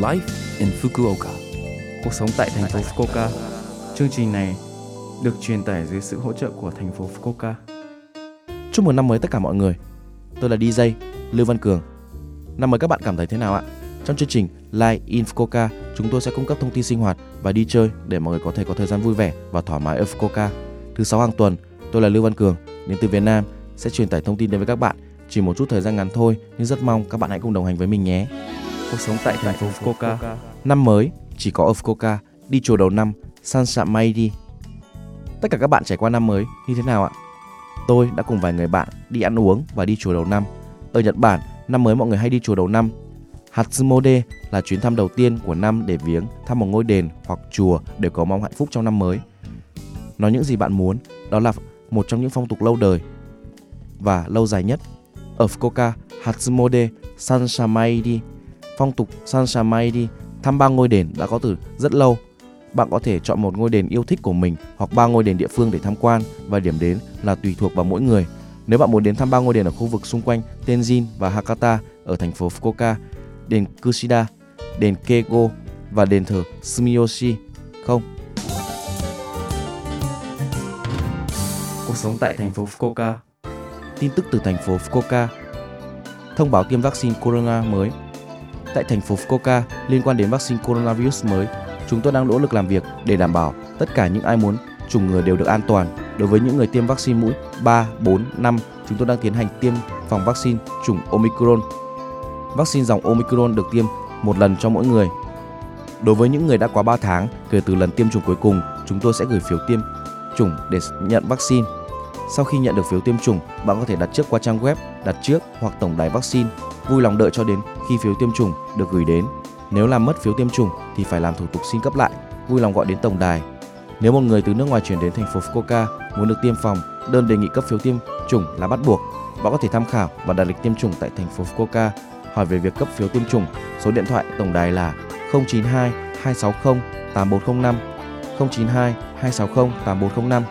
Life in Fukuoka. Cuộc sống tại thành phố Fukuoka. Chương trình này được truyền tải dưới sự hỗ trợ của thành phố Fukuoka. Chúc mừng năm mới tất cả mọi người. Tôi là DJ Lưu Văn Cường. Năm mới các bạn cảm thấy thế nào ạ? Trong chương trình Live in Fukuoka, chúng tôi sẽ cung cấp thông tin sinh hoạt và đi chơi để mọi người có thể có thời gian vui vẻ và thoải mái ở Fukuoka. Thứ sáu hàng tuần, tôi là Lưu Văn Cường, đến từ Việt Nam sẽ truyền tải thông tin đến với các bạn. Chỉ một chút thời gian ngắn thôi, nhưng rất mong các bạn hãy cùng đồng hành với mình nhé. Cuộc sống tại thành phố Fukuoka. Năm mới chỉ có ở Fukuoka, đi chùa đầu năm, san shamayi đi Tất cả các bạn trải qua năm mới như thế nào ạ? Tôi đã cùng vài người bạn đi ăn uống và đi chùa đầu năm. Ở Nhật Bản, năm mới mọi người hay đi chùa đầu năm. Hatsumode là chuyến thăm đầu tiên của năm để viếng thăm một ngôi đền hoặc chùa để cầu mong hạnh phúc trong năm mới. Nói những gì bạn muốn, đó là một trong những phong tục lâu đời và lâu dài nhất. Ở Fukuoka, Hatsumode Sanshamaidi, phong tục Sanshamaidi thăm ba ngôi đền đã có từ rất lâu. Bạn có thể chọn một ngôi đền yêu thích của mình hoặc ba ngôi đền địa phương để tham quan và điểm đến là tùy thuộc vào mỗi người. Nếu bạn muốn đến thăm ba ngôi đền ở khu vực xung quanh Tenjin và Hakata ở thành phố Fukuoka, đền Kushida, đền Kego và đền thờ Sumiyoshi không? Cuộc sống tại thành phố Fukuoka. Tin tức từ thành phố Fukuoka. Thông báo tiêm vaccine corona mới. Tại thành phố Fukuoka liên quan đến vaccine coronavirus mới, chúng tôi đang nỗ lực làm việc để đảm bảo tất cả những ai muốn chủng ngừa đều được an toàn. Đối với những người tiêm vaccine mũi 3, 4, 5, chúng tôi đang tiến hành tiêm phòng vaccine chủng Omicron. Vaccine dòng Omicron được tiêm một lần cho mỗi người. Đối với những người đã quá 3 tháng kể từ lần tiêm chủng cuối cùng, chúng tôi sẽ gửi phiếu tiêm chủng để nhận vaccine. Sau khi nhận được phiếu tiêm chủng, bạn có thể đặt trước qua trang web đặt trước hoặc tổng đài vaccine. Vui lòng đợi cho đến khi phiếu tiêm chủng được gửi đến. Nếu làm mất phiếu tiêm chủng thì phải làm thủ tục xin cấp lại. Vui lòng gọi đến tổng đài. Nếu một người từ nước ngoài chuyển đến thành phố Fukuoka muốn được tiêm phòng, đơn đề nghị cấp phiếu tiêm chủng là bắt buộc. Bạn có thể tham khảo và đặt lịch tiêm chủng tại thành phố Fukuoka. Hỏi về việc cấp phiếu tiêm chủng, số điện thoại tổng đài là 092 260 8405 092 260 8405.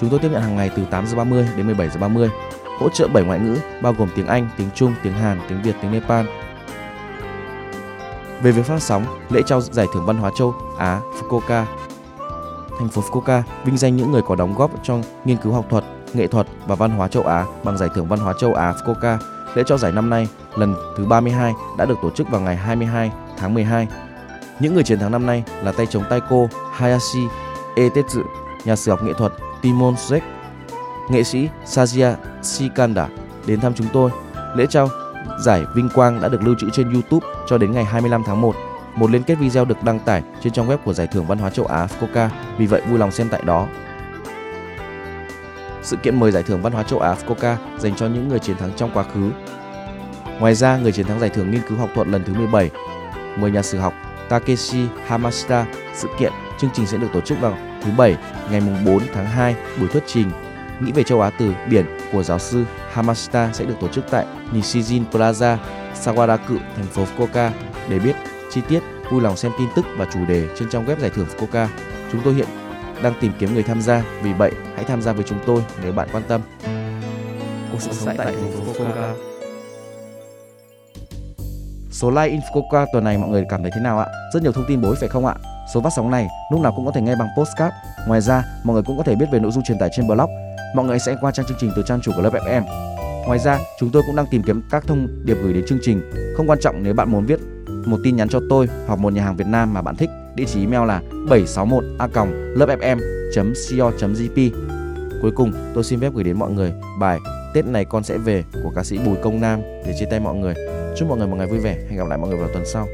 Chúng tôi tiếp nhận hàng ngày từ 8 giờ 30 đến 17 giờ 30. Hỗ trợ 7 ngoại ngữ bao gồm tiếng Anh, tiếng Trung, tiếng Hàn, tiếng Việt, tiếng Nepal. Về việc phát sóng, lễ trao giải thưởng văn hóa châu Á Fukuoka. Thành phố Fukuoka vinh danh những người có đóng góp trong nghiên cứu học thuật, nghệ thuật và văn hóa châu Á bằng giải thưởng văn hóa châu Á Fukuoka. Lễ trao giải năm nay lần thứ 32 đã được tổ chức vào ngày 22 tháng 12. Những người chiến thắng năm nay là tay chống taiko Hayashi Etetsu, nhà sử học nghệ thuật Timon Zek, nghệ sĩ Sajia Shikanda đến thăm chúng tôi. Lễ trao giải vinh quang đã được lưu trữ trên YouTube cho đến ngày 25 tháng 1. Một liên kết video được đăng tải trên trang web của Giải thưởng Văn hóa châu Á Fukuoka, vì vậy vui lòng xem tại đó. Sự kiện mời Giải thưởng Văn hóa châu Á Fukuoka dành cho những người chiến thắng trong quá khứ. Ngoài ra, người chiến thắng Giải thưởng Nghiên cứu học thuật lần thứ 17 mời nhà sử học Takeshi Hamashita. Sự kiện chương trình sẽ được tổ chức vào thứ bảy ngày 4 tháng 2 buổi thuyết trình Nghĩ về châu Á từ biển của giáo sư Hamashita sẽ được tổ chức tại Nishijin Plaza, Sawaraku, thành phố Fukuoka. Để biết chi tiết, vui lòng xem tin tức và chủ đề trên trang web giải thưởng Fukuoka. Chúng tôi hiện đang tìm kiếm người tham gia, vì vậy hãy tham gia với chúng tôi nếu bạn quan tâm. Cuộc sống tại thành phố Fukuoka. Số like in Fukuoka tuần này mọi người cảm thấy thế nào ạ? Rất nhiều thông tin ích phải không ạ? Số phát sóng này lúc nào cũng có thể nghe bằng postcard. Ngoài ra, mọi người cũng có thể biết về nội dung truyền tải trên blog. Mọi người sẽ qua trang chương trình từ trang chủ của lớp FM. Ngoài ra, chúng tôi cũng đang tìm kiếm các thông điệp gửi đến chương trình. Không quan trọng nếu bạn muốn viết một tin nhắn cho tôi hoặc một nhà hàng Việt Nam mà bạn thích. Địa chỉ email là 761a.lớpfm.co.jp. Cuối cùng, tôi xin phép gửi đến mọi người bài Tết này con sẽ về của ca sĩ Bùi Công Nam để chia tay mọi người. Chúc mọi người một ngày vui vẻ. Hẹn gặp lại mọi người vào tuần sau.